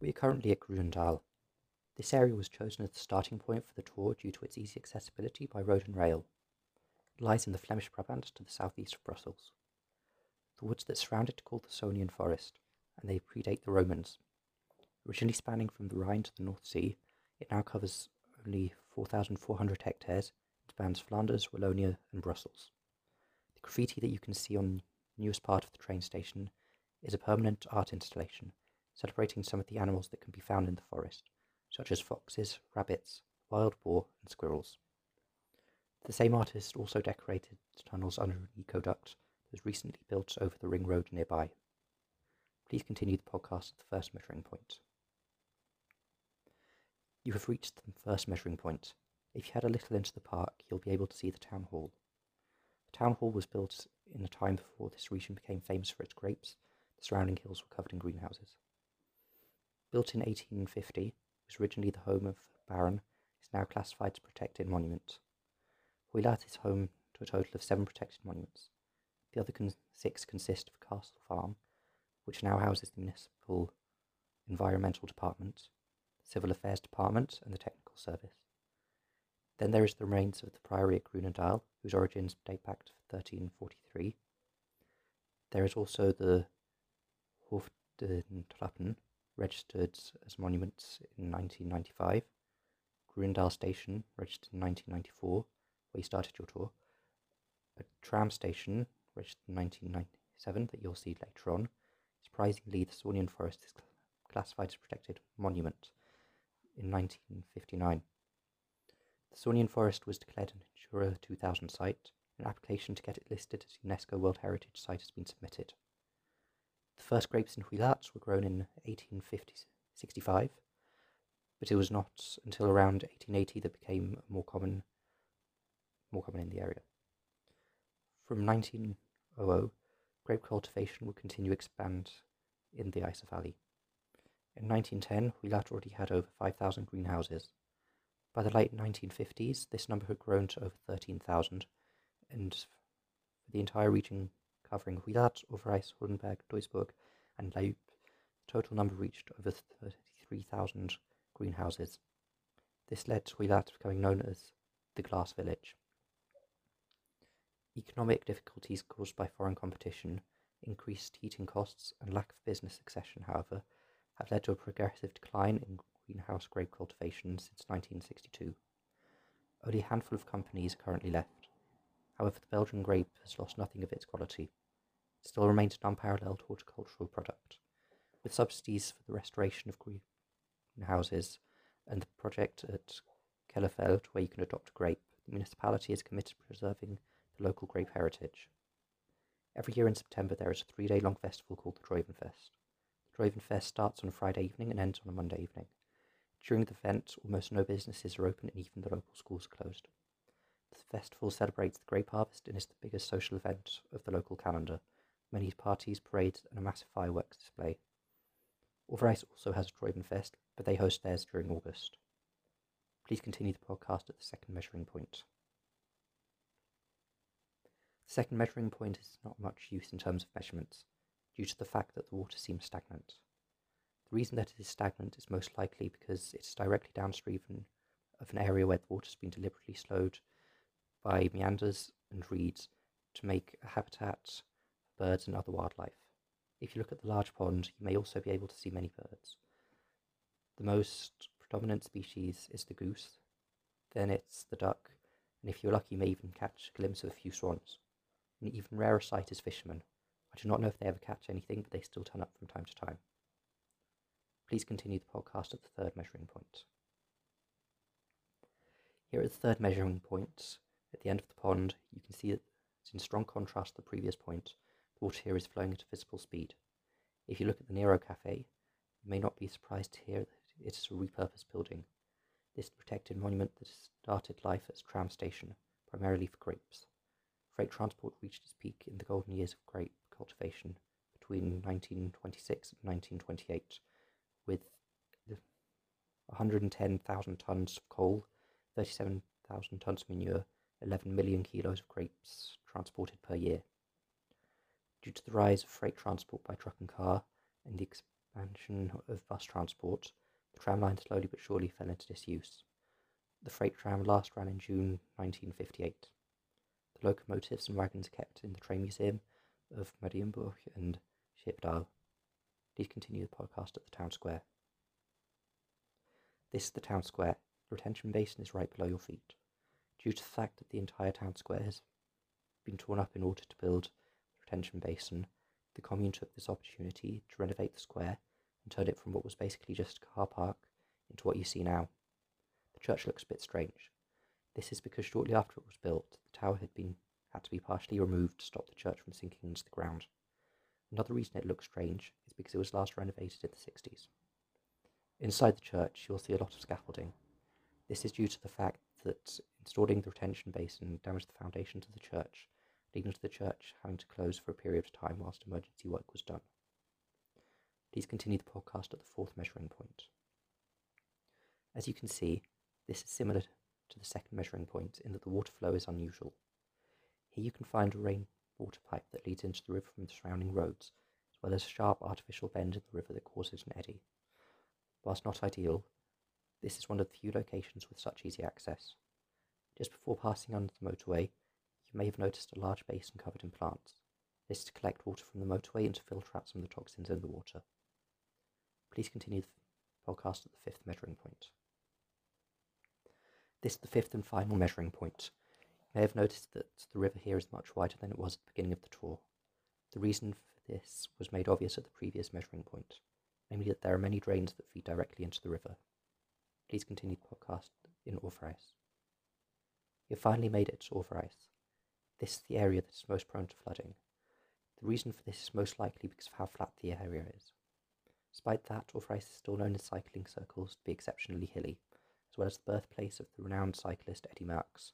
We are currently at Groenendaal. This area was chosen as the starting point for the tour due to its easy accessibility by road and rail. It lies in the Flemish Brabant to the southeast of Brussels. The woods that surround it are called the Sonian Forest, and they predate the Romans. Originally spanning from the Rhine to the North Sea, it now covers only 4,400 hectares and spans Flanders, Wallonia, and Brussels. The graffiti that you can see on the newest part of the train station is a permanent art installation celebrating some of the animals that can be found in the forest, such as foxes, rabbits, wild boar, and squirrels. The same artist also decorated tunnels under an ecoduct that was recently built over the ring road nearby. Please continue the podcast at the first measuring point. You have reached the first measuring point. If you head a little into the park, you'll be able to see the town hall. The town hall was built in a time before this region became famous for its grapes. The surrounding hills were covered in greenhouses. Built in 1850, it was originally the home of Baron, is now classified as protected monument. Hoeilaart is home to a total of seven protected monuments. The other con- six consist of Castle Farm, which now houses the Municipal Environmental Department, the Civil Affairs Department, and the Technical Service. Then there is the remains of the Priory at Groenendaal, whose origins date back to 1343. There is also the Hof Trappen, registered as monuments in 1995. Groenendaal Station, registered in 1994, where you started your tour. A tram station, registered in 1997, that you'll see later on. Surprisingly, the Sonian Forest is classified as a protected monument in 1959. The Sonian Forest was declared an Natura 2000 site. An application to get it listed as UNESCO World Heritage Site has been submitted. The first grapes in Hoeilaart were grown in 1865, but it was not until around 1880 that became more common, more common in the area. From 1900, grape cultivation would continue to expand in the IJse Valley. In 1910, Hoeilaart already had over 5,000 greenhouses. By the late 1950s, this number had grown to over 13,000, and for the entire region covering Hoeilaart, Overijs, Huldenberg, Duisburg, and. The total number reached over 33,000 greenhouses. This led to Hoeilaart becoming known as the Glass Village. Economic difficulties caused by foreign competition, increased heating costs, and lack of business succession, however, have led to a progressive decline in greenhouse grape cultivation since 1962. Only a handful of companies are currently left. However, the Belgian grape has lost nothing of its quality still remains an unparalleled horticultural product. With subsidies for the restoration of greenhouses and the project at Kellerveld, where you can adopt a grape, the municipality is committed to preserving the local grape heritage. Every year in September, there is a three day long festival called the Druivenfest. The Druivenfest starts on a Friday evening and ends on a Monday evening. During the event, almost no businesses are open and even the local schools are closed. The festival celebrates the grape harvest and is the biggest social event of the local calendar, many parties, parades, and a massive fireworks display. Overijs also has a Druivenfest, but they host theirs during August. Please continue the podcast at the second measuring point. The second measuring point is not much use in terms of measurements, due to the fact that the water seems stagnant. The reason that it is stagnant is most likely because it is directly downstream of an area where the water has been deliberately slowed by meanders and reeds to make a habitat birds, and other wildlife. If you look at the large pond, you may also be able to see many birds. The most predominant species is the goose, then it's the duck, and if you're lucky, you may even catch a glimpse of a few swans. An even rarer sight is fishermen. I do not know if they ever catch anything, but they still turn up from time to time. Please continue the podcast at the third measuring point. Here at the third measuring point, at the end of the pond, you can see that it's in strong contrast to the previous point, Water here is flowing at a visible speed. If you look at the Nero Cafe, you may not be surprised to hear that it is a repurposed building. This protected monument that started life as a tram station, primarily for grapes. Freight transport reached its peak in the golden years of grape cultivation between 1926 and 1928, with 110,000 tons of coal, 37,000 tons of manure, 11 million kilos of grapes transported per year. Due to the rise of freight transport by truck and car and the expansion of bus transport, the tram line slowly but surely fell into disuse. The freight tram last ran in June 1958. The locomotives and wagons are kept in the train museum of Mariembourg and Schepdaal. Please continue the podcast at the town square. This is the town square. The retention basin is right below your feet. Due to the fact that the entire town square has been torn up in order to build the retention basin, the commune took this opportunity to renovate the square and turn it from what was basically just a car park into what you see now. The church looks a bit strange. This is because shortly after it was built, the tower had been had to be partially removed to stop the church from sinking into the ground. Another reason it looks strange is because it was last renovated in the 60s. Inside the church, you'll see a lot of scaffolding. This is due to the fact that installing the retention basin damaged the foundations of the church, leading to the church having to close for a period of time whilst emergency work was done. Please continue the podcast at the fourth measuring point. As you can see, this is similar to the second measuring point in that the water flow is unusual. Here you can find a rainwater pipe that leads into the river from the surrounding roads, as well as a sharp artificial bend in the river that causes an eddy. Whilst not ideal, this is one of the few locations with such easy access. Just before passing under the motorway, you may have noticed a large basin covered in plants. This is to collect water from the motorway and to filter out some of the toxins in the water. Please continue the podcast at the fifth measuring point. This is the fifth and final measuring point. You may have noticed that the river here is much wider than it was at the beginning of the tour. The reason for this was made obvious at the previous measuring point, namely that there are many drains that feed directly into the river. Please continue the podcast in Overijs. You have finally made it to Overijs. This is the area that is most prone to flooding. The reason for this is most likely because of how flat the area is. Despite that, Overijs is still known in cycling circles to be exceptionally hilly, as well as the birthplace of the renowned cyclist Eddy Merckx.